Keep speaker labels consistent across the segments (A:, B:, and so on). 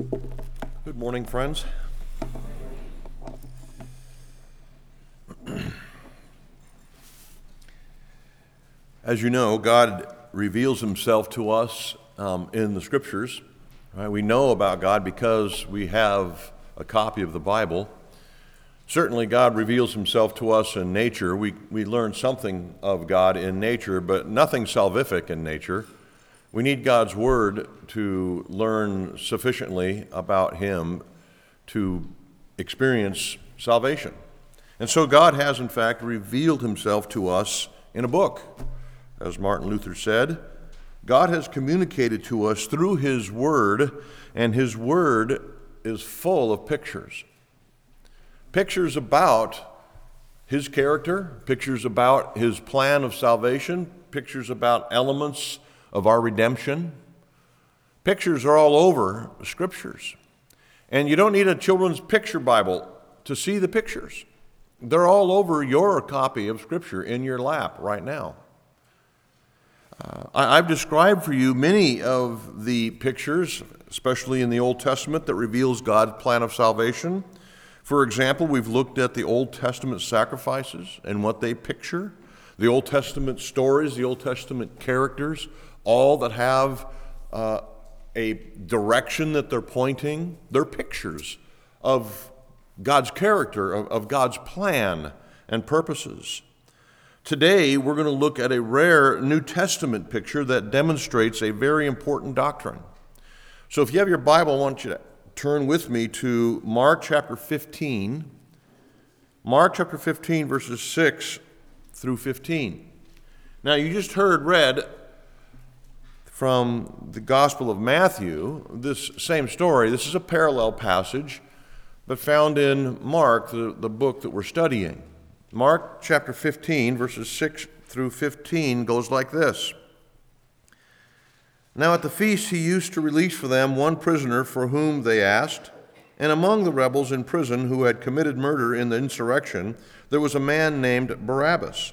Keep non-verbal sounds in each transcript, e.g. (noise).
A: Good morning, friends. As you know, God reveals himself to us um, in the scriptures. Right? We know about God because we have a copy of the Bible. Certainly, God reveals himself to us in nature. We, we learn something of God in nature, but nothing salvific in nature. We need God's Word to learn sufficiently about Him to experience salvation. And so, God has, in fact, revealed Himself to us in a book. As Martin Luther said, God has communicated to us through His Word, and His Word is full of pictures. Pictures about His character, pictures about His plan of salvation, pictures about elements of our redemption. Pictures are all over scriptures. And you don't need a children's picture Bible to see the pictures. They're all over your copy of Scripture in your lap right now. Uh, I, I've described for you many of the pictures, especially in the Old Testament, that reveals God's plan of salvation. For example, we've looked at the Old Testament sacrifices and what they picture, the Old Testament stories, the Old Testament characters, all that have uh, a direction that they're pointing. They're pictures of God's character, of, of God's plan and purposes. Today, we're going to look at a rare New Testament picture that demonstrates a very important doctrine. So, if you have your Bible, I want you to turn with me to Mark chapter 15. Mark chapter 15, verses 6 through 15. Now, you just heard read from the Gospel of Matthew this same story. This is a parallel passage, but found in Mark, the, the book that we're studying. Mark chapter 15, verses 6 through 15, goes like this Now at the feast he used to release for them one prisoner for whom they asked. And among the rebels in prison who had committed murder in the insurrection, there was a man named Barabbas.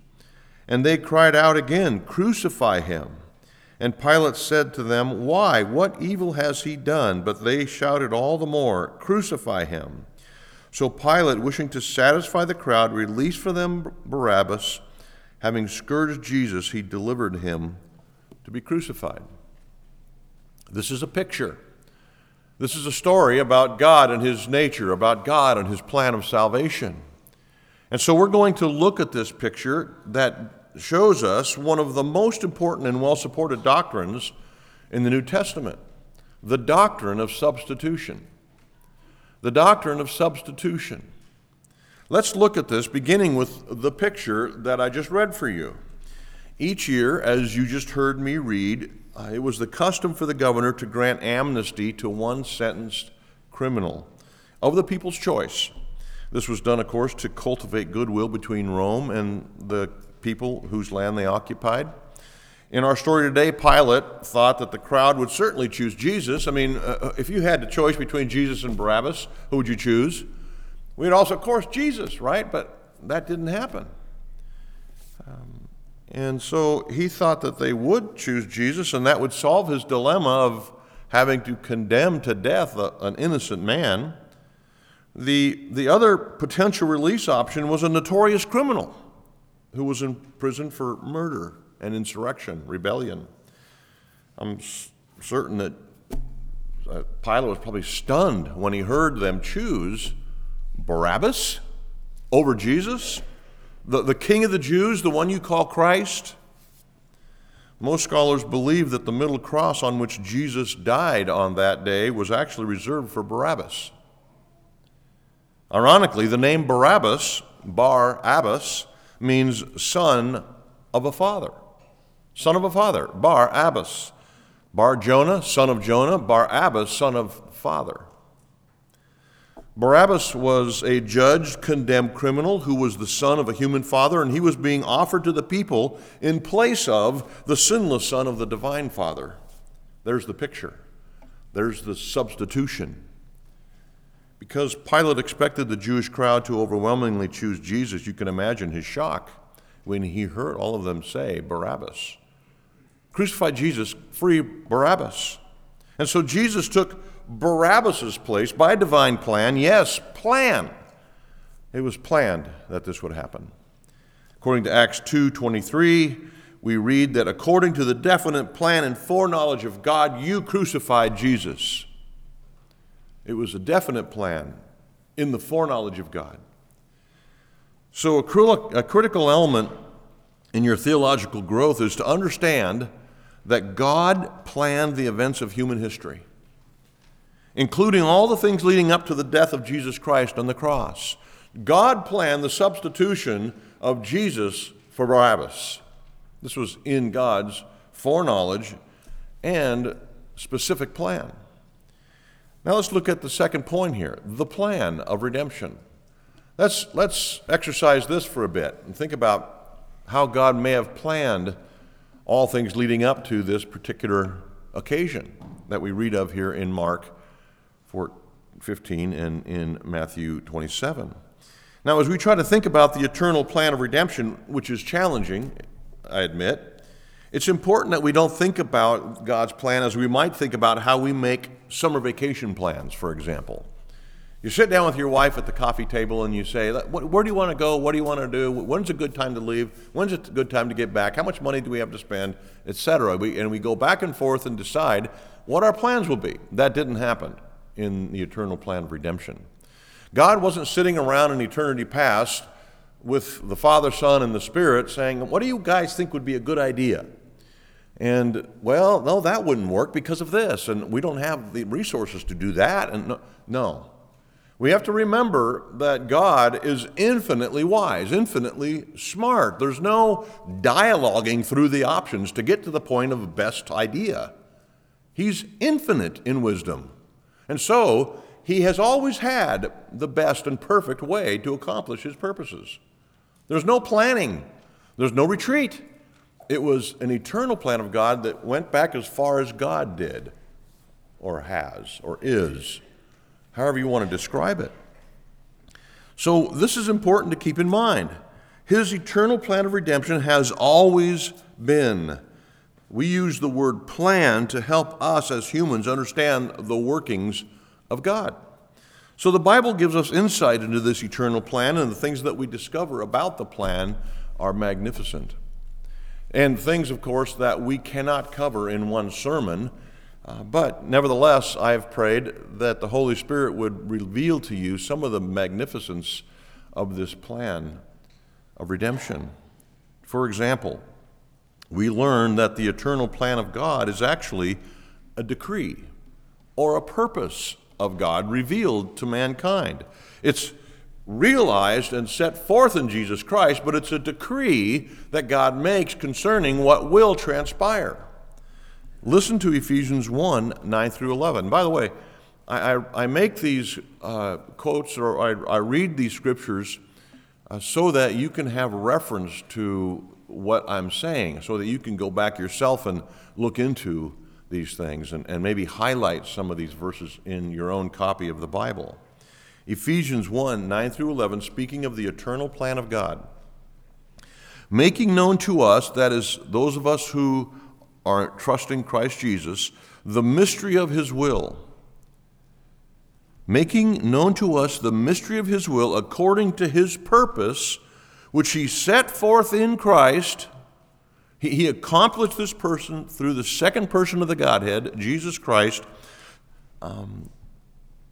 A: And they cried out again, Crucify him. And Pilate said to them, Why? What evil has he done? But they shouted all the more, Crucify him. So Pilate, wishing to satisfy the crowd, released for them Barabbas. Having scourged Jesus, he delivered him to be crucified. This is a picture. This is a story about God and his nature, about God and his plan of salvation. And so we're going to look at this picture that shows us one of the most important and well supported doctrines in the New Testament the doctrine of substitution. The doctrine of substitution. Let's look at this beginning with the picture that I just read for you. Each year, as you just heard me read, uh, it was the custom for the governor to grant amnesty to one sentenced criminal of the people's choice. This was done, of course, to cultivate goodwill between Rome and the people whose land they occupied. In our story today, Pilate thought that the crowd would certainly choose Jesus. I mean, uh, uh if you had the choice between Jesus and Barabbas, who would you choose? We'd also, of course, Jesus, right? But that didn't happen. Um, and so he thought that they would choose Jesus, and that would solve his dilemma of having to condemn to death a, an innocent man. The, the other potential release option was a notorious criminal who was in prison for murder and insurrection, rebellion. I'm certain that uh, Pilate was probably stunned when he heard them choose Barabbas over Jesus, the, the king of the Jews, the one you call Christ. Most scholars believe that the middle cross on which Jesus died on that day was actually reserved for Barabbas. Ironically, the name Barabbas, Bar Abbas, means son of a father. Son of a father, Bar Abbas. Bar Jonah, son of Jonah, Bar Abbas, son of father. Barabbas was a judged, condemned criminal who was the son of a human father, and he was being offered to the people in place of the sinless son of the divine father. There's the picture, there's the substitution. Because Pilate expected the Jewish crowd to overwhelmingly choose Jesus, you can imagine his shock when he heard all of them say, Barabbas. Crucify Jesus, free Barabbas. And so Jesus took Barabbas' place by divine plan. Yes, plan. It was planned that this would happen. According to Acts 2:23, we read that according to the definite plan and foreknowledge of God, you crucified Jesus. It was a definite plan in the foreknowledge of God. So, a critical element in your theological growth is to understand that God planned the events of human history including all the things leading up to the death of Jesus Christ on the cross. God planned the substitution of Jesus for Barabbas. This was in God's foreknowledge and specific plan. Now let's look at the second point here the plan of redemption. Let's, let's exercise this for a bit and think about how God may have planned all things leading up to this particular occasion that we read of here in Mark 15 and in Matthew 27. Now, as we try to think about the eternal plan of redemption, which is challenging, I admit, it's important that we don't think about God's plan as we might think about how we make summer vacation plans, for example. You sit down with your wife at the coffee table and you say, Where do you want to go? What do you want to do? When's a good time to leave? When's a good time to get back? How much money do we have to spend? Etc. And we go back and forth and decide what our plans will be. That didn't happen in the eternal plan of redemption. God wasn't sitting around in eternity past with the Father, Son, and the Spirit saying, What do you guys think would be a good idea? And, well, no, that wouldn't work because of this, and we don't have the resources to do that. And no, no. We have to remember that God is infinitely wise, infinitely smart. There's no dialoguing through the options to get to the point of best idea. He's infinite in wisdom. And so, he has always had the best and perfect way to accomplish his purposes. There's no planning, there's no retreat. It was an eternal plan of God that went back as far as God did, or has, or is, however you want to describe it. So, this is important to keep in mind. His eternal plan of redemption has always been we use the word plan to help us as humans understand the workings of God. So the Bible gives us insight into this eternal plan, and the things that we discover about the plan are magnificent. And things, of course, that we cannot cover in one sermon. Uh, but nevertheless, I've prayed that the Holy Spirit would reveal to you some of the magnificence of this plan of redemption. For example, we learn that the eternal plan of God is actually a decree or a purpose of God revealed to mankind. It's realized and set forth in Jesus Christ, but it's a decree that God makes concerning what will transpire. Listen to Ephesians 1 9 through 11. By the way, I, I, I make these uh, quotes or I, I, read these scriptures uh, so that you can have reference to what I'm saying so that you can go back yourself and look into these things and, and maybe highlight some of these verses in your own copy of the Bible. Ephesians 1 9 through 11, speaking of the eternal plan of God. Making known to us, that is, those of us who are trusting Christ Jesus, the mystery of his will. Making known to us the mystery of his will according to his purpose which he set forth in Christ. He, he accomplished this person through the second person of the Godhead, Jesus Christ. Um,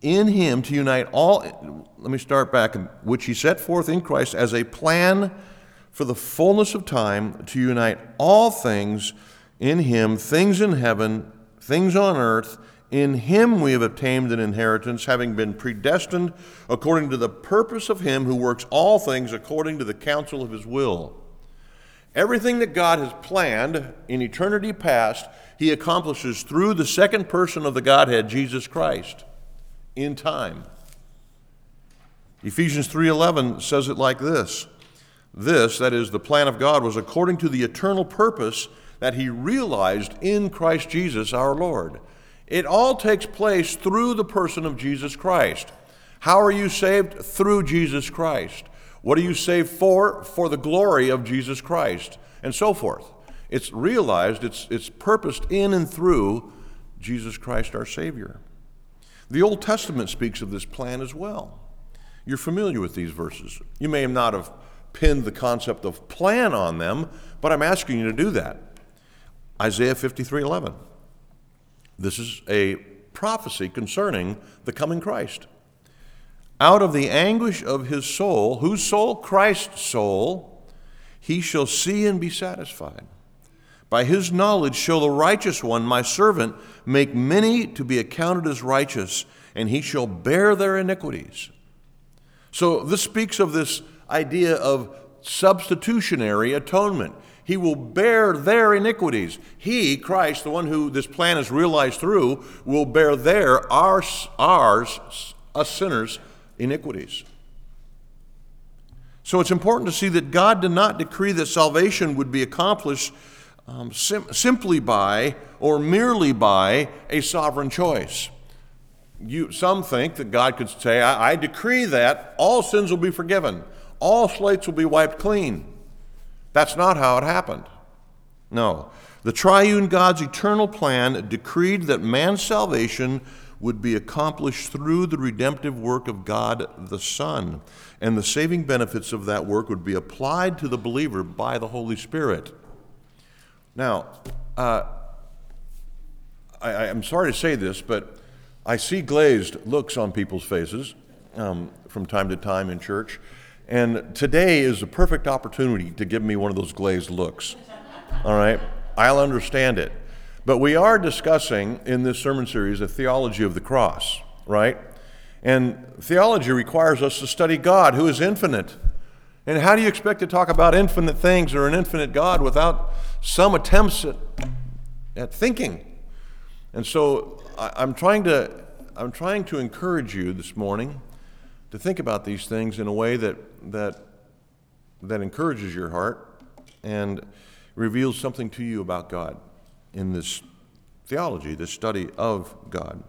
A: in him to unite all, let me start back, which he set forth in Christ as a plan for the fullness of time to unite all things in him, things in heaven, things on earth, in him we have obtained an inheritance, having been predestined according to the purpose of him who works all things according to the counsel of his will. Everything that God has planned in eternity past, he accomplishes through the second person of the Godhead, Jesus Christ, in time. Ephesians 3:11 says it like this. This, that is the plan of God, was according to the eternal purpose that he realized in Christ Jesus our Lord. It all takes place through the person of Jesus Christ. How are you saved? Through Jesus Christ. What are you saved for? For the glory of Jesus Christ, and so forth. It's realized, it's, it's purposed in and through Jesus Christ our Savior. The Old Testament speaks of this plan as well. You're familiar with these verses. You may not have pinned the concept of plan on them, but I'm asking you to do that. Isaiah 53 11. This is a prophecy concerning the coming Christ. Out of the anguish of his soul, whose soul? Christ's soul, he shall see and be satisfied. By his knowledge shall the righteous one, my servant, make many to be accounted as righteous, and he shall bear their iniquities. So this speaks of this idea of substitutionary atonement. He will bear their iniquities. He, Christ, the one who this plan is realized through, will bear their, ours, ours, us sinners, iniquities. So it's important to see that God did not decree that salvation would be accomplished um, sim- simply by or merely by a sovereign choice. You, some think that God could say, I, I decree that all sins will be forgiven, all slates will be wiped clean. That's not how it happened. No. The triune God's eternal plan decreed that man's salvation would be accomplished through the redemptive work of God the Son, and the saving benefits of that work would be applied to the believer by the Holy Spirit. Now, uh, I, am sorry to say this, but I see glazed looks on people's faces um, from time to time in church, and today is a perfect opportunity to give me one of those glazed looks. All right? I'll understand it. But we are discussing in this sermon series a theology of the cross, right? And theology requires us to study God, who is infinite. And how do you expect to talk about infinite things or an infinite God without some attempts at, at thinking? And so I, am trying to, I'm trying to encourage you this morning to think about these things in a way that, that, that encourages your heart and reveals something to you about God in this theology, this study of God.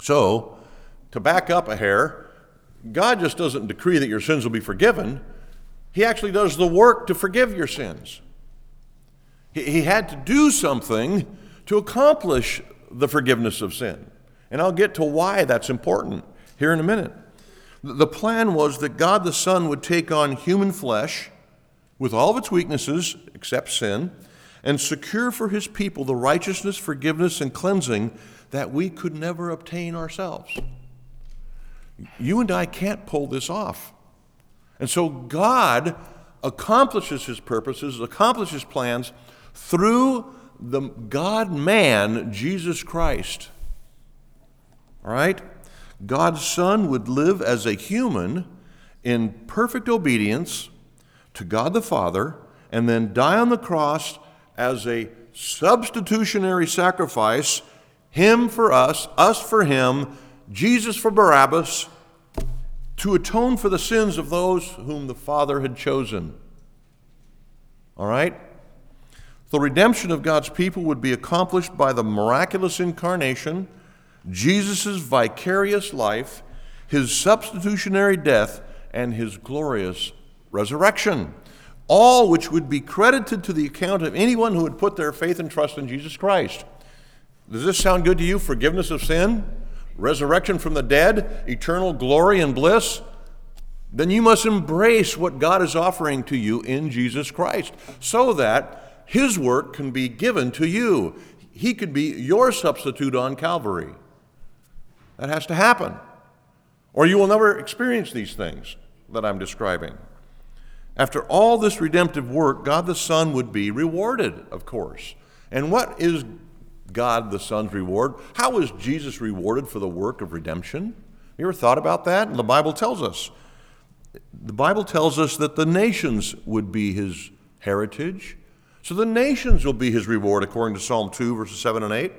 A: So, to back up a hair, God just doesn't decree that your sins will be forgiven. He actually does the work to forgive your sins. He, had to do something to accomplish the forgiveness of sin. And I'll get to why that's important here in a minute. The plan was that God the Son would take on human flesh with all of its weaknesses, except sin, and secure for his people the righteousness, forgiveness, and cleansing that we could never obtain ourselves. You and I can't pull this off. And so God accomplishes his purposes, accomplishes plans through the God man, Jesus Christ. All right? God's Son would live as a human in perfect obedience to God the Father and then die on the cross as a substitutionary sacrifice, him for us, us for him, Jesus for Barabbas, to atone for the sins of those whom the Father had chosen. All right? The redemption of God's people would be accomplished by the miraculous incarnation, Jesus' vicarious life, his substitutionary death, and his glorious resurrection all which would be credited to the account of anyone who would put their faith and trust in Jesus Christ. Does this sound good to you? Forgiveness of sin, resurrection from the dead, eternal glory and bliss? Then you must embrace what God is offering to you in Jesus Christ so that His work can be given to you. He could be your substitute on Calvary. That has to happen, or you will never experience these things that I'm describing. After all this redemptive work, God the Son would be rewarded, of course. And what is God the Son's reward? How is Jesus rewarded for the work of redemption? You ever thought about that? And The Bible tells us. The Bible tells us that the nations would be his heritage. So the nations will be his reward, according to Psalm 2, verses 7 and 8.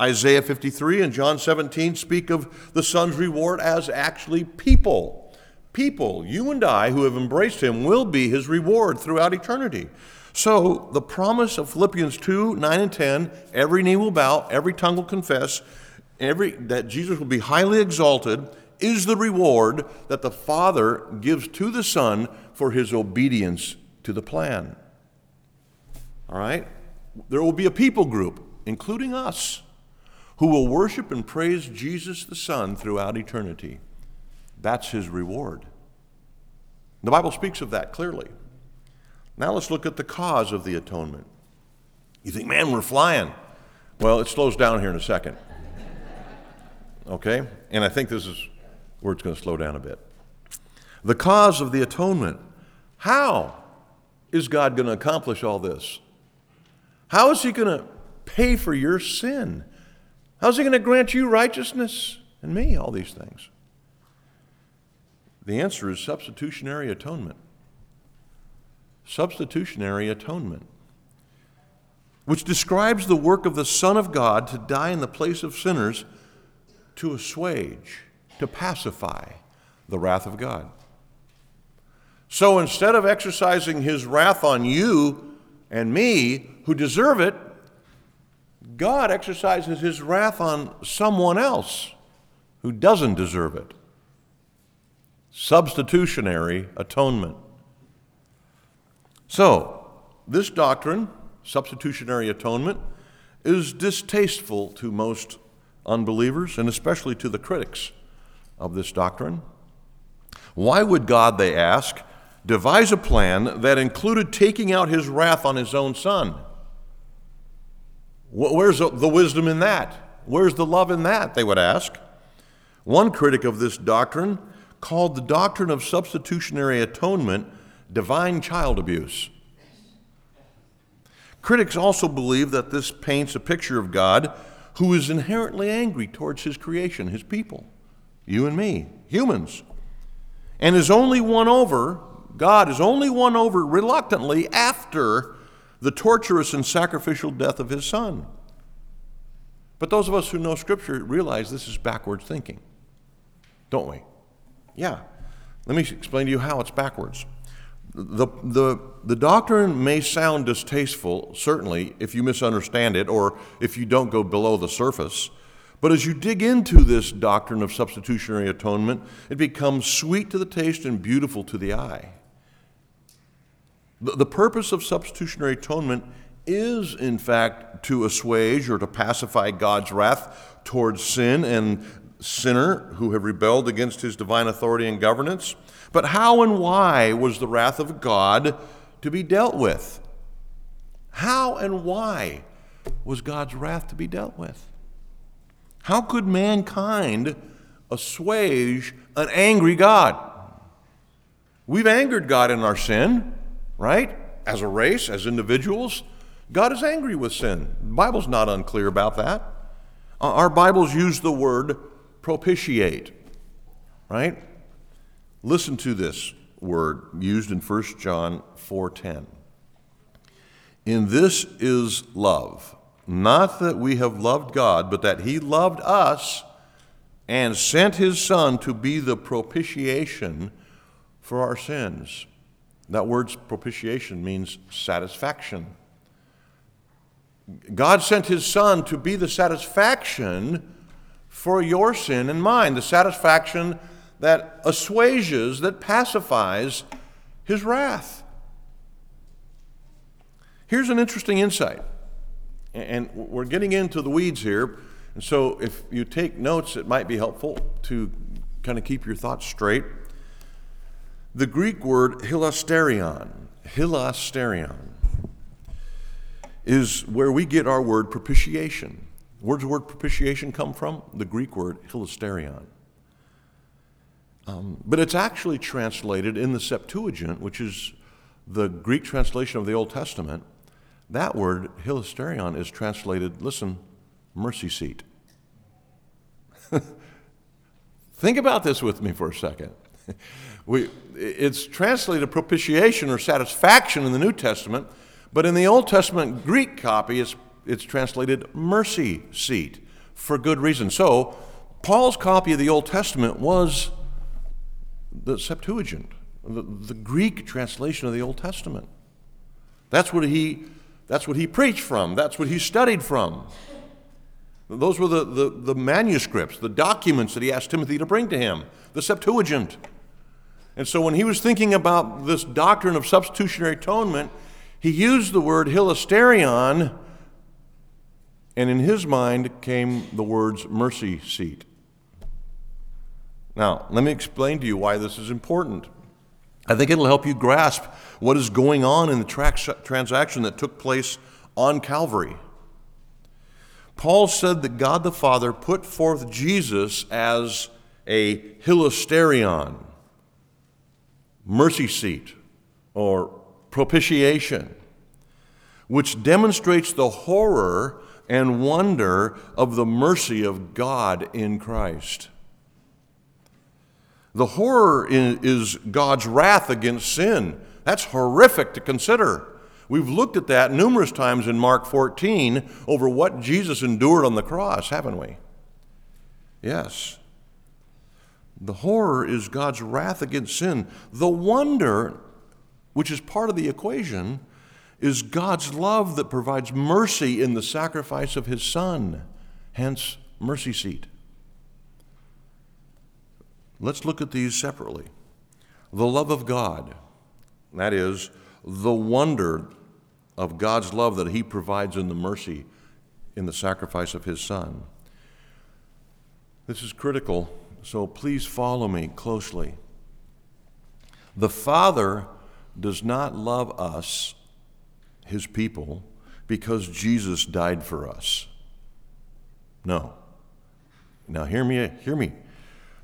A: Isaiah 53 and John 17 speak of the Son's reward as actually people. People, you and I, who have embraced him, will be his reward throughout eternity. So the promise of Philippians 2 9 and 10 every knee will bow, every tongue will confess, every, that Jesus will be highly exalted is the reward that the Father gives to the Son for his obedience to the plan. All right? There will be a people group, including us, who will worship and praise Jesus the Son throughout eternity. That's his reward. The Bible speaks of that clearly. Now let's look at the cause of the atonement. You think, man, we're flying. Well, it slows down here in a second. Okay? And I think this is where it's going to slow down a bit. The cause of the atonement. How is God going to accomplish all this? How is He going to pay for your sin? How's He going to grant you righteousness and me all these things? The answer is substitutionary atonement. Substitutionary atonement, which describes the work of the Son of God to die in the place of sinners to assuage, to pacify the wrath of God. So instead of exercising his wrath on you and me, who deserve it, God exercises his wrath on someone else who doesn't deserve it. Substitutionary atonement. So, this doctrine, substitutionary atonement, is distasteful to most unbelievers and especially to the critics of this doctrine. Why would God, they ask, devise a plan that included taking out his wrath on his own son? Where's the wisdom in that? Where's the love in that? They would ask. One critic of this doctrine called the doctrine of substitutionary atonement divine child abuse. Critics also believe that this paints a picture of God who is inherently angry towards his creation, his people, you and me, humans, and is only won over, God is only won over reluctantly after the torturous and sacrificial death of his son. But those of us who know Scripture realize this is backwards thinking, don't we? Yeah. Let me explain to you how it's backwards. The, the, the doctrine may sound distasteful, certainly, if you misunderstand it or if you don't go below the surface. But as you dig into this doctrine of substitutionary atonement, it becomes sweet to the taste and beautiful to the eye. The, purpose of substitutionary atonement is, in fact, to assuage or to pacify God's wrath towards sin and sinner who have rebelled against his divine authority and governance. But how and why was the wrath of God to be dealt with? How and why was God's wrath to be dealt with? How could mankind assuage an angry God? We've angered God in our sin, right? As a race, as individuals. God is angry with sin. The Bible's not unclear about that. Our Bibles use the word propitiate, right? Listen to this word used in 1 John 4:10. In this is love, not that we have loved God, but that he loved us and sent his son to be the propitiation for our sins. That word's propitiation means satisfaction. God sent his son to be the satisfaction for your sin and mine, the satisfaction that assuages, that pacifies his wrath. Here's an interesting insight, and we're getting into the weeds here. And so, if you take notes, it might be helpful to kind of keep your thoughts straight. The Greek word hilasterion, hilasterion, is where we get our word propitiation. Where does the word propitiation come from? The Greek word hilasterion. Um, but it's actually translated in the Septuagint, which is the Greek translation of the Old Testament. That word, hilasterion, is translated, listen, mercy seat. (laughs) Think about this with me for a second. (laughs) we, it's translated propitiation or satisfaction in the New Testament, but in the Old Testament Greek copy, it's, it's translated mercy seat for good reason. So, Paul's copy of the Old Testament was the Septuagint, the, the Greek translation of the Old Testament. That's what he, that's what he preached from, that's what he studied from. Those were the, the, the manuscripts, the documents that he asked Timothy to bring to him, the Septuagint. And so when he was thinking about this doctrine of substitutionary atonement, he used the word hilasterion, and in his mind came the words mercy seat. Now, let me explain to you why this is important. I think it'll help you grasp what is going on in the tra- transaction that took place on Calvary. Paul said that God the Father put forth Jesus as a hilasterion, mercy seat, or propitiation, which demonstrates the horror and wonder of the mercy of God in Christ. The horror is God's wrath against sin. That's horrific to consider. We've looked at that numerous times in Mark 14 over what Jesus endured on the cross, haven't we? Yes. The horror is God's wrath against sin. The wonder, which is part of the equation, is God's love that provides mercy in the sacrifice of his Son, hence, mercy seat. Let's look at these separately. The love of God, that is, the wonder of God's love that He provides in the mercy in the sacrifice of His Son. This is critical, so please follow me closely. The Father does not love us, His people, because Jesus died for us. No. Now, hear me, hear me.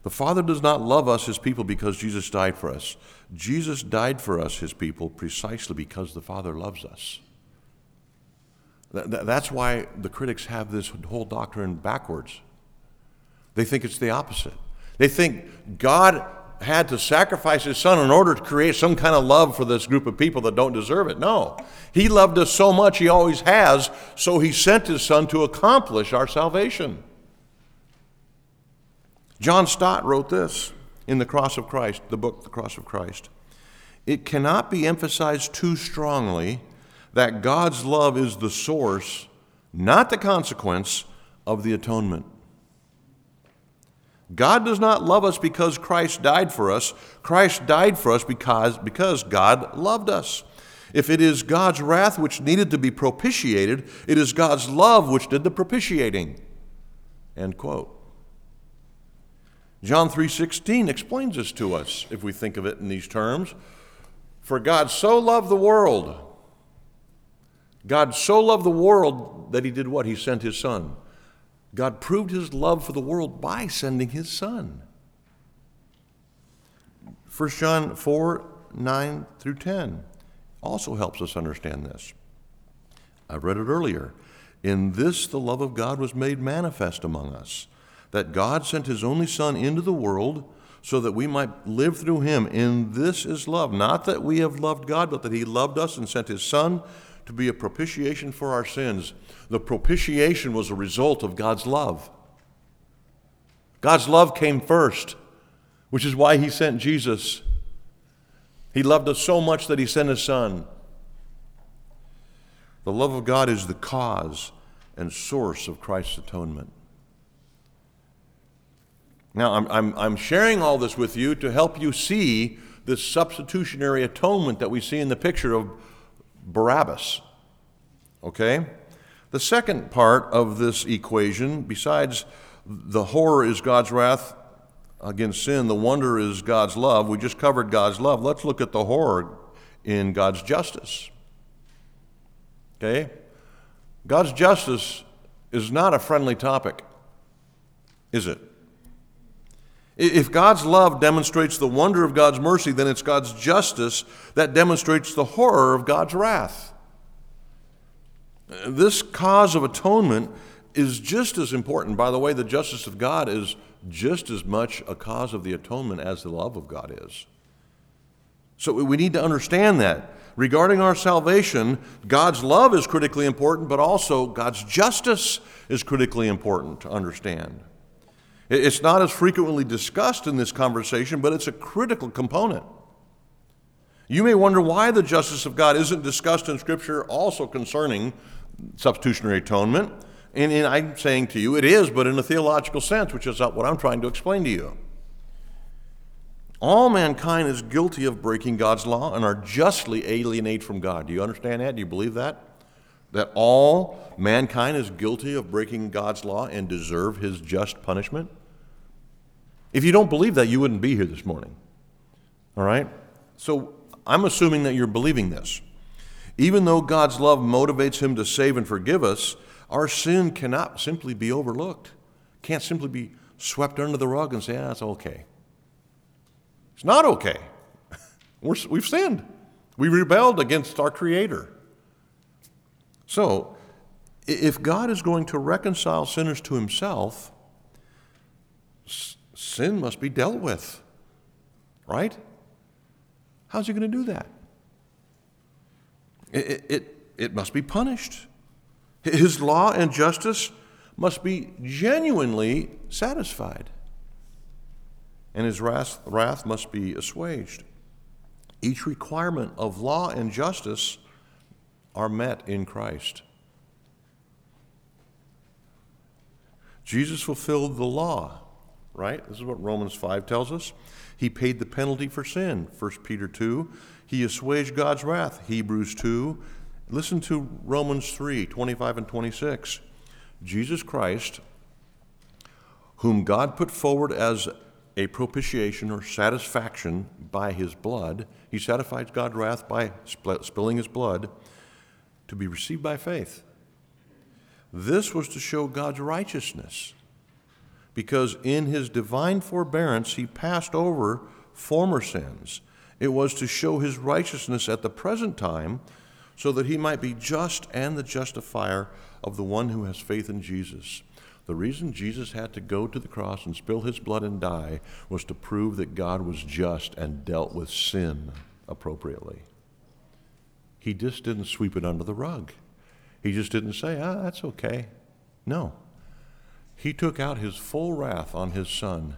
A: The Father does not love us, his people, because Jesus died for us. Jesus died for us, his people, precisely because the Father loves us. That's why the critics have this whole doctrine backwards. They think it's the opposite. They think God had to sacrifice his son in order to create some kind of love for this group of people that don't deserve it. No. He loved us so much, he always has, so he sent his son to accomplish our salvation. John Stott wrote this in The Cross of Christ, the book The Cross of Christ. It cannot be emphasized too strongly that God's love is the source, not the consequence, of the atonement. God does not love us because Christ died for us. Christ died for us because, because God loved us. If it is God's wrath which needed to be propitiated, it is God's love which did the propitiating. End quote. John 3:16 explains this to us if we think of it in these terms. For God so loved the world. God so loved the world that he did what? He sent his son. God proved his love for the world by sending his son. 1 John 4 9 through 10 also helps us understand this. I read it earlier. In this, the love of God was made manifest among us that God sent his only Son into the world so that we might live through him. In this is love. Not that we have loved God, but that he loved us and sent his Son to be a propitiation for our sins. The propitiation was a result of God's love. God's love came first, which is why he sent Jesus. He loved us so much that he sent his Son. The love of God is the cause and source of Christ's atonement. Now, I'm, I'm, I'm sharing all this with you to help you see this substitutionary atonement that we see in the picture of Barabbas. Okay? The second part of this equation, besides the horror is God's wrath against sin, the wonder is God's love. We just covered God's love. Let's look at the horror in God's justice. Okay? God's justice is not a friendly topic, is it? If God's love demonstrates the wonder of God's mercy, then it's God's justice that demonstrates the horror of God's wrath. This cause of atonement is just as important. By the way, the justice of God is just as much a cause of the atonement as the love of God is. So we need to understand that. Regarding our salvation, God's love is critically important, but also God's justice is critically important to understand. It's not as frequently discussed in this conversation, but it's a critical component. You may wonder why the justice of God isn't discussed in Scripture also concerning substitutionary atonement. And, and, I'm saying to you, it is, but in a theological sense, which is not what I'm trying to explain to you. All mankind is guilty of breaking God's law and are justly alienated from God. Do you understand that? Do you believe that? That all mankind is guilty of breaking God's law and deserve his just punishment? If you don't believe that, you wouldn't be here this morning. All right? So I'm assuming that you're believing this. Even though God's love motivates him to save and forgive us, our sin cannot simply be overlooked. Can't simply be swept under the rug and say, ah, it's okay. It's not okay. (laughs) we have sinned. We rebelled against our Creator. So, if God is going to reconcile sinners to Himself, sin must be dealt with, right? How's He going to do that? It, it, it must be punished. His law and justice must be genuinely satisfied, and his wrath, wrath must be assuaged. Each requirement of law and justice are met in Christ. Jesus fulfilled the law, right? This is what Romans 5 tells us. He paid the penalty for sin, 1 Peter 2. He assuaged God's wrath, Hebrews 2. Listen to Romans 3 25 and 26. Jesus Christ, whom God put forward as a propitiation or satisfaction by his blood, he satisfies God's wrath by spilling his blood to be received by faith. This was to show God's righteousness, because in his divine forbearance he passed over former sins it was to show his righteousness at the present time, so that he might be just and the justifier of the one who has faith in Jesus. The reason Jesus had to go to the cross and spill his blood and die was to prove that God was just and dealt with sin appropriately. He just didn't sweep it under the rug. He just didn't say, ah, that's okay. No. He took out his full wrath on his son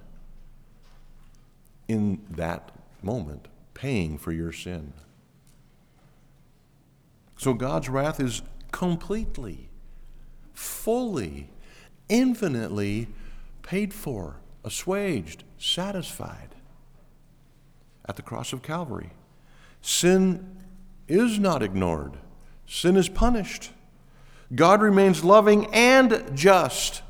A: in that moment paying for your sin. So God's wrath is completely, fully, infinitely paid for, assuaged, satisfied at the cross of Calvary. Sin is not ignored, sin is punished. God remains loving and just.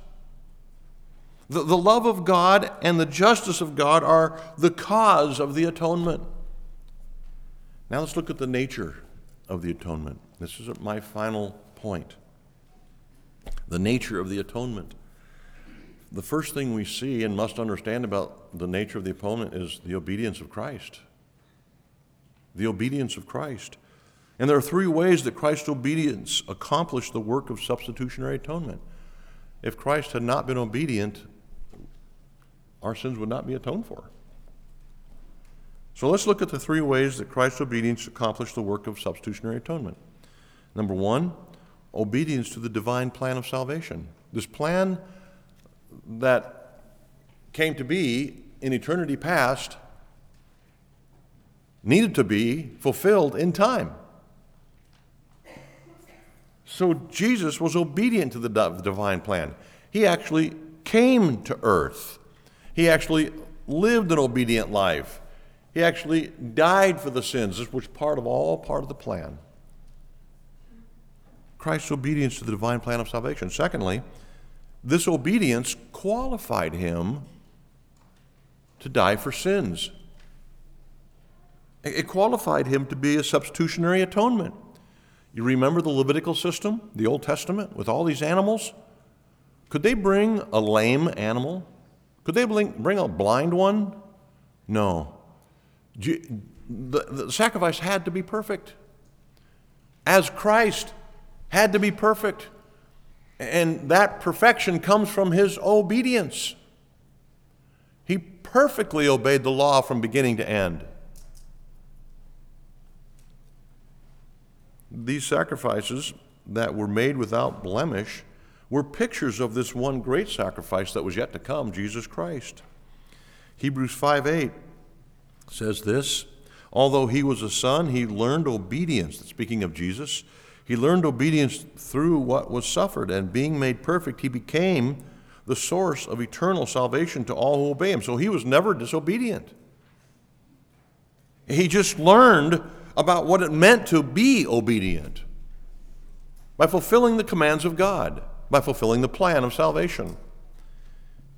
A: The, the love of God and the justice of God are the cause of the atonement. Now let's look at the nature of the atonement. This is my final point. The nature of the atonement. The first thing we see and must understand about the nature of the atonement is the obedience of Christ. The obedience of Christ. And there are three ways that Christ's obedience accomplished the work of substitutionary atonement. If Christ had not been obedient, our sins would not be atoned for. So let's look at the three ways that Christ's obedience accomplished the work of substitutionary atonement. Number one, obedience to the divine plan of salvation. This plan that came to be in eternity past needed to be fulfilled in time. So Jesus was obedient to the divine plan. He actually came to earth. He actually lived an obedient life. He actually died for the sins. This was part of all part of the plan. Christ's obedience to the divine plan of salvation. Secondly, this obedience qualified him to die for sins. It qualified him to be a substitutionary atonement. You remember the Levitical system, the Old Testament, with all these animals? Could they bring a lame animal? Could they bring a blind one? No. The, the sacrifice had to be perfect. As Christ had to be perfect. And that perfection comes from his obedience. He perfectly obeyed the law from beginning to end. These sacrifices that were made without blemish were pictures of this one great sacrifice that was yet to come, Jesus Christ. Hebrews 5 8 says this Although he was a son, he learned obedience. Speaking of Jesus, he learned obedience through what was suffered, and being made perfect, he became the source of eternal salvation to all who obey him. So he was never disobedient. He just learned about what it meant to be obedient by fulfilling the commands of God, by fulfilling the plan of salvation.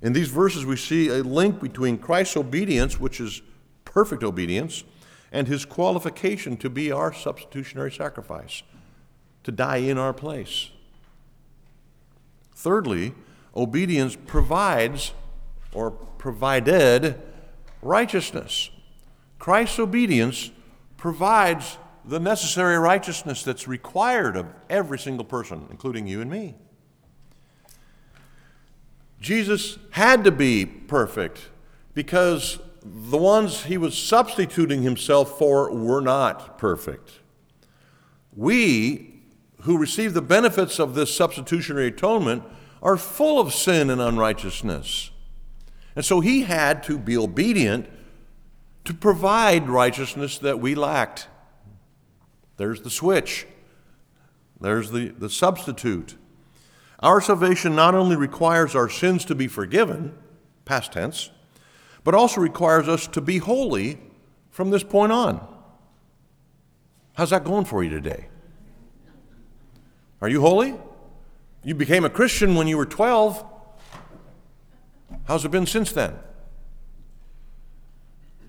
A: In these verses, we see a link between Christ's obedience, which is perfect obedience, and his qualification to be our substitutionary sacrifice, to die in our place. Thirdly, obedience provides or provided righteousness. Christ's obedience provides the necessary righteousness that's required of every single person, including you and me. Jesus had to be perfect because the ones he was substituting himself for were not perfect. We, who receive the benefits of this substitutionary atonement, are full of sin and unrighteousness. And so he had to be obedient to provide righteousness that we lacked. There's the switch, there's the, the substitute. Our salvation not only requires our sins to be forgiven, past tense, but also requires us to be holy from this point on. How's that going for you today? Are you holy? You became a Christian when you were 12. How's it been since then?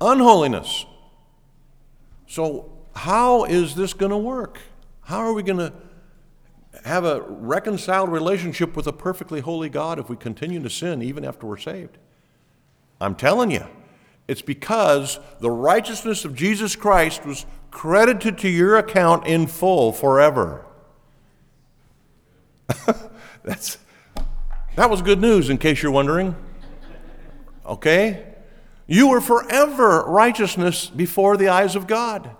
A: Unholiness. So, how is this going to work? How are we going to have a reconciled relationship with a perfectly holy God if we continue to sin even after we're saved? I'm telling you, it's because the righteousness of Jesus Christ was credited to your account in full forever. (laughs) That's, that was good news, in case you're wondering. Okay? You were forever righteousness before the eyes of God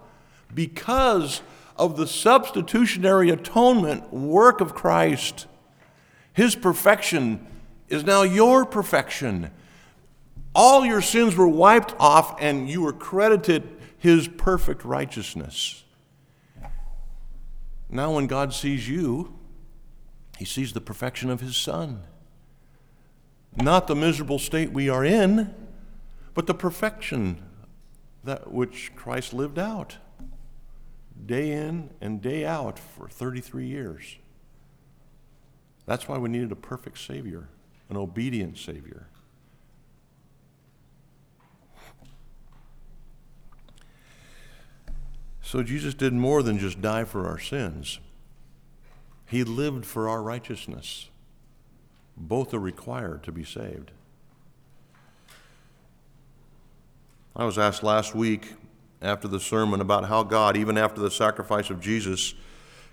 A: because of the substitutionary atonement work of Christ. His perfection is now your perfection. All your sins were wiped off, and you were credited His perfect righteousness. Now, when God sees you, He sees the perfection of His Son. Not the miserable state we are in, but the perfection that which Christ lived out day in and day out for 33 years. That's why we needed a perfect Savior, an obedient Savior. So Jesus did more than just die for our sins, He lived for our righteousness. Both are required to be saved. I was asked last week after the sermon about how God, even after the sacrifice of Jesus,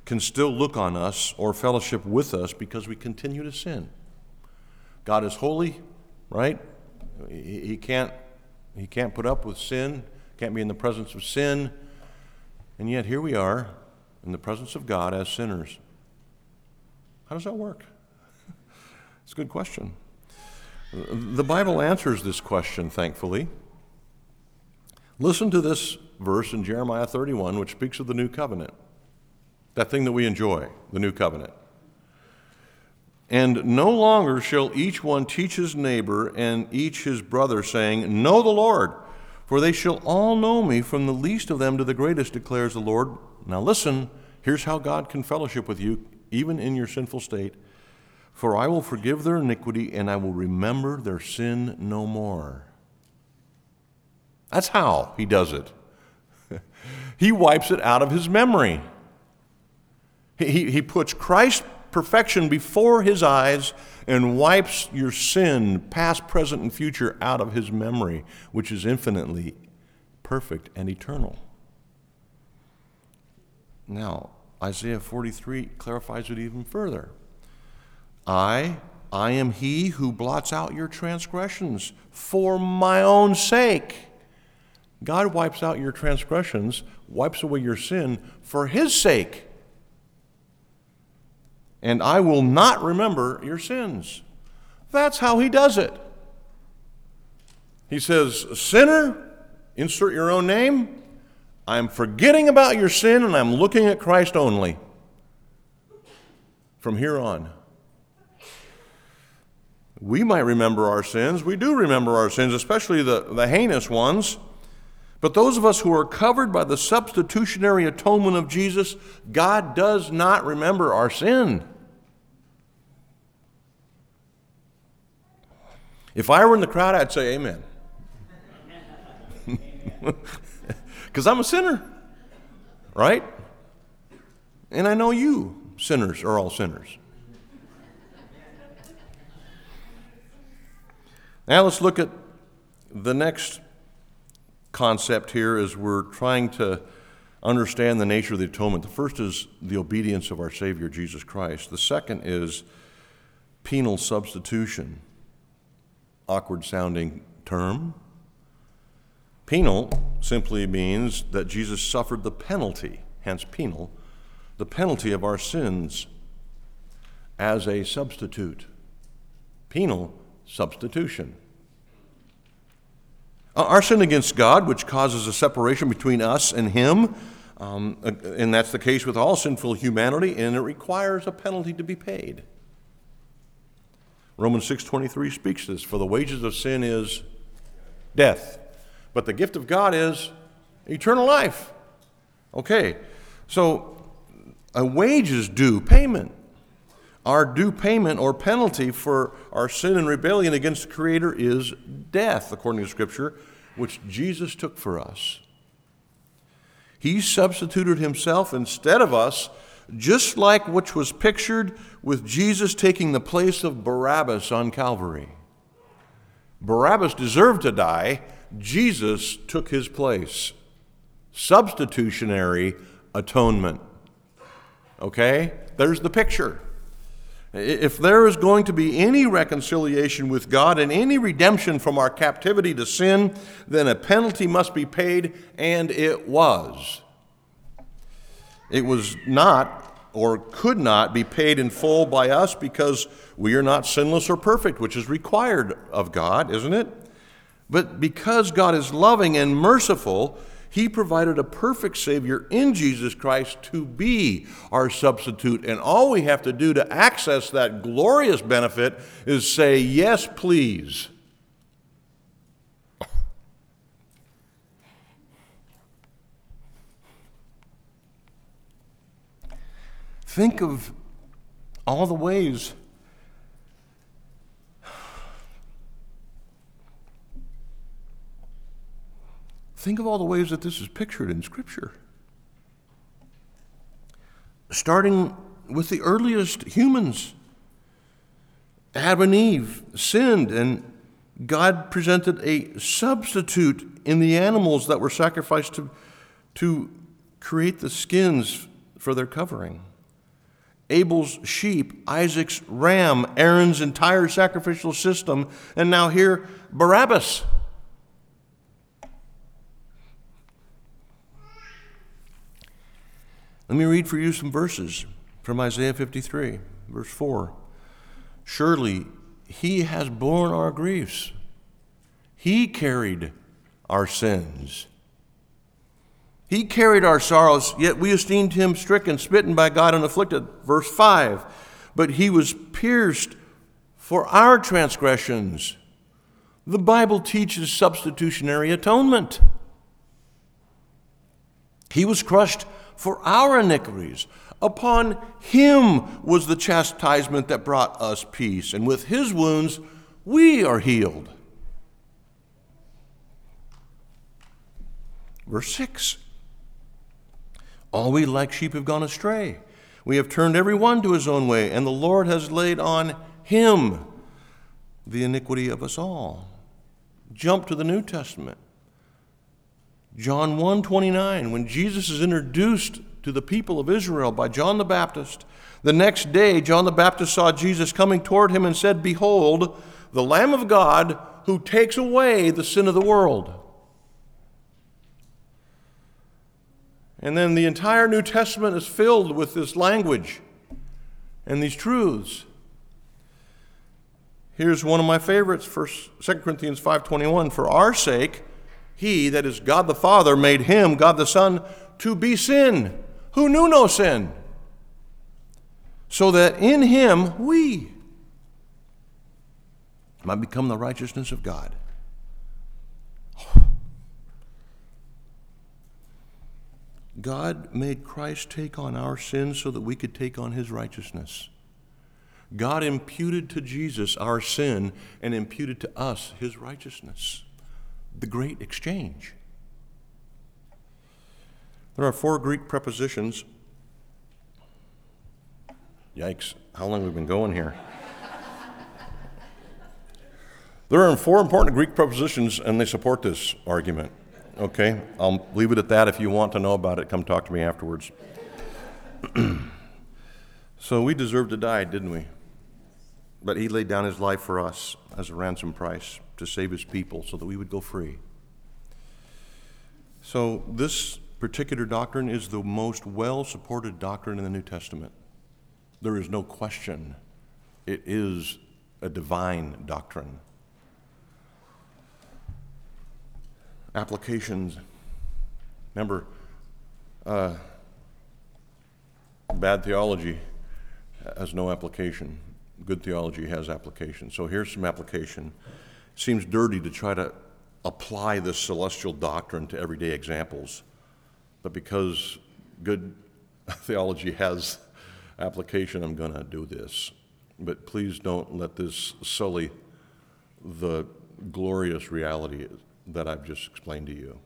A: can still look on us or fellowship with us because we continue to sin. God is holy, right? He, can't, he can't put up with sin, can't be in the presence of sin. And yet here we are in the presence of God as sinners. How does that work? (laughs) It's a good question. The Bible answers this question, thankfully. Listen to this verse in Jeremiah 31, which speaks of the new covenant, that thing that we enjoy, the new covenant. And no longer shall each one teach his neighbor and each his brother, saying, Know the Lord, for they shall all know me, from the least of them to the greatest, declares the Lord. Now listen, here's how God can fellowship with you, even in your sinful state. For I will forgive their iniquity, and I will remember their sin no more. That's how he does it. he wipes it out of his memory. He, he puts Christ's perfection before his eyes and wipes your sin, past, present, and future, out of his memory, which is infinitely perfect and eternal. Now, Isaiah 43 clarifies it even further. I I am he who blots out your transgressions for my own sake. God wipes out your transgressions, wipes away your sin for his sake. And I will not remember your sins. That's how he does it. He says, Sinner, insert your own name. I'm forgetting about your sin and I'm looking at Christ only from here on. We might remember our sins. We do remember our sins, especially the, the heinous ones. But those of us who are covered by the substitutionary atonement of Jesus, God does not remember our sin. If I were in the crowd, I'd say amen. (laughs) Because I'm a sinner, right? And I know you, sinners, are all sinners. Now let's look at the next concept here as we're trying to understand the nature of the atonement. The first is the obedience of our Savior Jesus Christ. The second is penal substitution. Awkward sounding term. Penal simply means that Jesus suffered the penalty, hence penal, the penalty of our sins as a substitute. Penal substitution. Uh, our sin against God, which causes a separation between us and Him, um, and that's the case with all sinful humanity, and it requires a penalty to be paid. Romans 6:23 speaks this, for the wages of sin is death, but the gift of God is eternal life. Okay, so a wage is due payment. Our due payment or penalty for our sin and rebellion against the Creator is death, according to Scripture, which Jesus took for us. He substituted Himself instead of us, just like which was pictured with Jesus taking the place of Barabbas on Calvary. Barabbas deserved to die, Jesus took his place. Substitutionary atonement. Okay? There's the picture. If there is going to be any reconciliation with God and any redemption from our captivity to sin, then a penalty must be paid, and it was. It was not or could not be paid in full by us because we are not sinless or perfect, which is required of God, isn't it? But because God is loving and merciful, he provided a perfect Savior in Jesus Christ to be our substitute. And all we have to do to access that glorious benefit is say, Yes, please. Think of all the ways Think of all the ways that this is pictured in Scripture. Starting with the earliest humans. Adam and Eve sinned, and God presented a substitute in the animals that were sacrificed to, to create the skins for their covering. Abel's sheep, Isaac's ram, Aaron's entire sacrificial system, and now here, Barabbas. Let me read for you some verses from Isaiah 53, verse 4. Surely he has borne our griefs, he carried our sins. He carried our sorrows, yet we esteemed him stricken, smitten by God, and afflicted. Verse 5 But he was pierced for our transgressions. The Bible teaches substitutionary atonement. He was crushed for our iniquities. Upon him was the chastisement that brought us peace, and with his wounds we are healed. Verse 6 All we like sheep have gone astray. We have turned every one to his own way, and the Lord has laid on him the iniquity of us all. Jump to the New Testament. John 1:29 when Jesus is introduced to the people of Israel by John the Baptist. The next day, John the Baptist saw Jesus coming toward him and said, Behold, the Lamb of God who takes away the sin of the world. And then the entire New Testament is filled with this language and these truths. Here's one of my favorites, 1 2 Corinthians 5:21, for our sake he that is God the Father made him God the Son to be sin, who knew no sin, so that in him we might become the righteousness of God. God made Christ take on our sins so that we could take on his righteousness. God imputed to Jesus our sin and imputed to us his righteousness. The great exchange. There are four Greek prepositions. Yikes, how long have we been going here? there are four important Greek prepositions, and they support this argument. Okay? I'll leave it at that. If you want to know about it, come talk to me afterwards. (clears throat) so we deserved to die, didn't we? But he laid down his life for us as a ransom price to save his people so that we would go free. So this particular doctrine is the most well supported doctrine in the New Testament. There is no question. It is a divine doctrine. applications. Remember, uh, bad theology has no application. Good theology has application. So here's some application. Seems dirty to try to apply this celestial doctrine to everyday examples, but because good (laughs) theology has application, I'm going to do this. But please don't let this sully the glorious reality that I've just explained to you.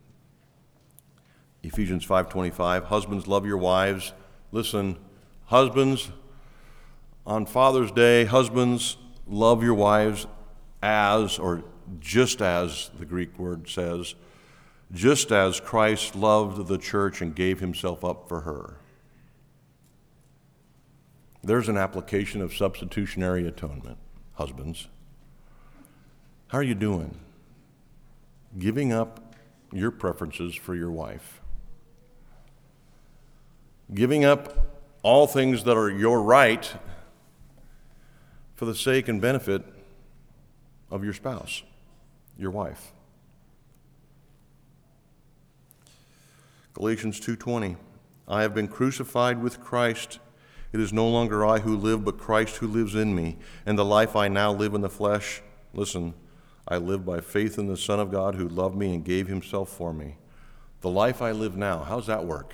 A: Ephesians 5:25 Husbands love your wives. Listen, husbands on Father's Day, husbands love your wives as or just as the Greek word says, just as Christ loved the church and gave himself up for her. There's an application of substitutionary atonement, husbands. How are you doing? giving up your preferences for your wife, giving up all things that are your right for the sake and benefit of your spouse, your wife. Galatians 2:20 I have been crucified with Christ it is no longer I who live but Christ who lives in me and the life I now live in the flesh listen I live by faith in the Son of God who loved me and gave himself for me. The life I live now, how's that work?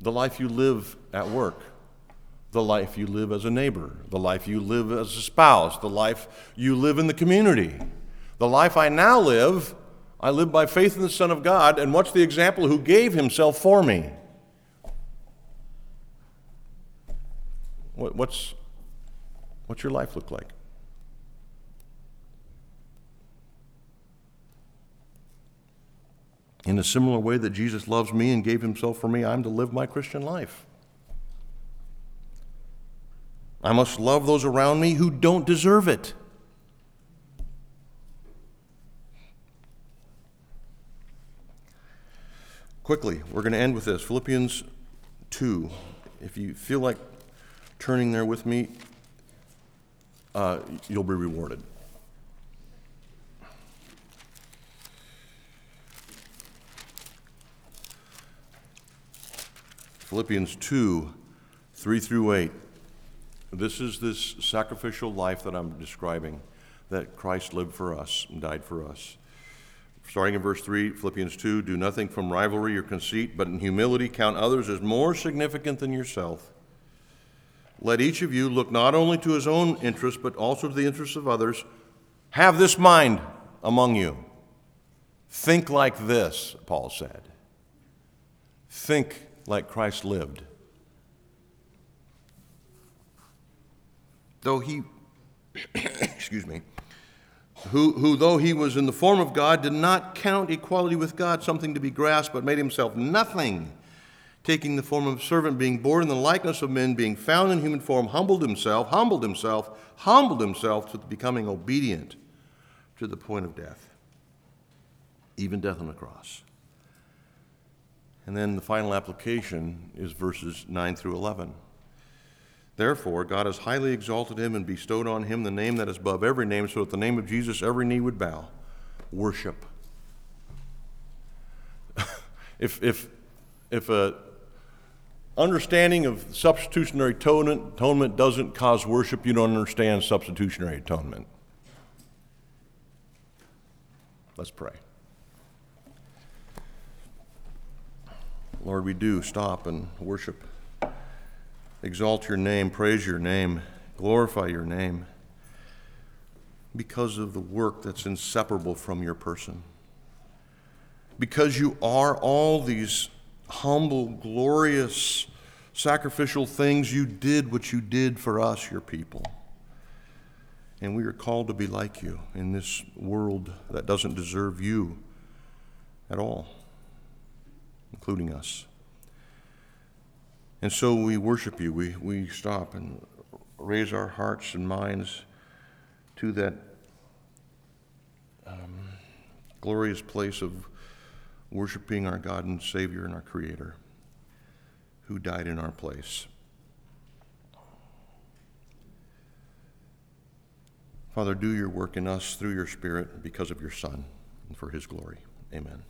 A: The life you live at work, the life you live as a neighbor, the life you live as a spouse, the life you live in the community. The life I now live, I live by faith in the Son of God, and what's the example? Who gave himself for me. What's, what's your life look like? In a similar way that Jesus loves me and gave himself for me, I'm to live my Christian life. I must love those around me who don't deserve it. Quickly, we're going to end with this Philippians 2. If you feel like turning there with me, uh, you'll be rewarded. Philippians 2 3 through 8. This is this sacrificial life that I'm describing that Christ lived for us and died for us. Starting in verse 3, Philippians 2 Do nothing from rivalry or conceit, but in humility count others as more significant than yourself. Let each of you look not only to his own interests, but also to the interests of others. Have this mind among you. Think like this, Paul said. Think like Christ lived. Though he, (coughs) excuse me, who, who, though he was in the form of God, did not count equality with God something to be grasped, but made himself nothing, taking the form of a servant, being born in the likeness of men, being found in human form, humbled himself, humbled himself, humbled himself to becoming obedient to the point of death, even death on the cross. And then the final application is verses 9 through 11. Therefore, God has highly exalted him and bestowed on him the name that is above every name, so that the name of Jesus every knee would bow. Worship. (laughs) if, if, if a understanding of substitutionary atonement, atonement doesn't cause worship, you don't understand substitutionary atonement. Let's pray. Lord, we do stop and worship, exalt your name, praise your name, glorify your name because of the work that's inseparable from your person. Because you are all these humble, glorious, sacrificial things, you did what you did for us, your people. And we are called to be like you in this world that doesn't deserve you at all, including us. And so we worship you. We, we stop and raise our hearts and minds to that um, glorious place of worshiping our God and Savior and our Creator who died in our place. Father, do your work in us through your Spirit because of your Son and for his glory. Amen.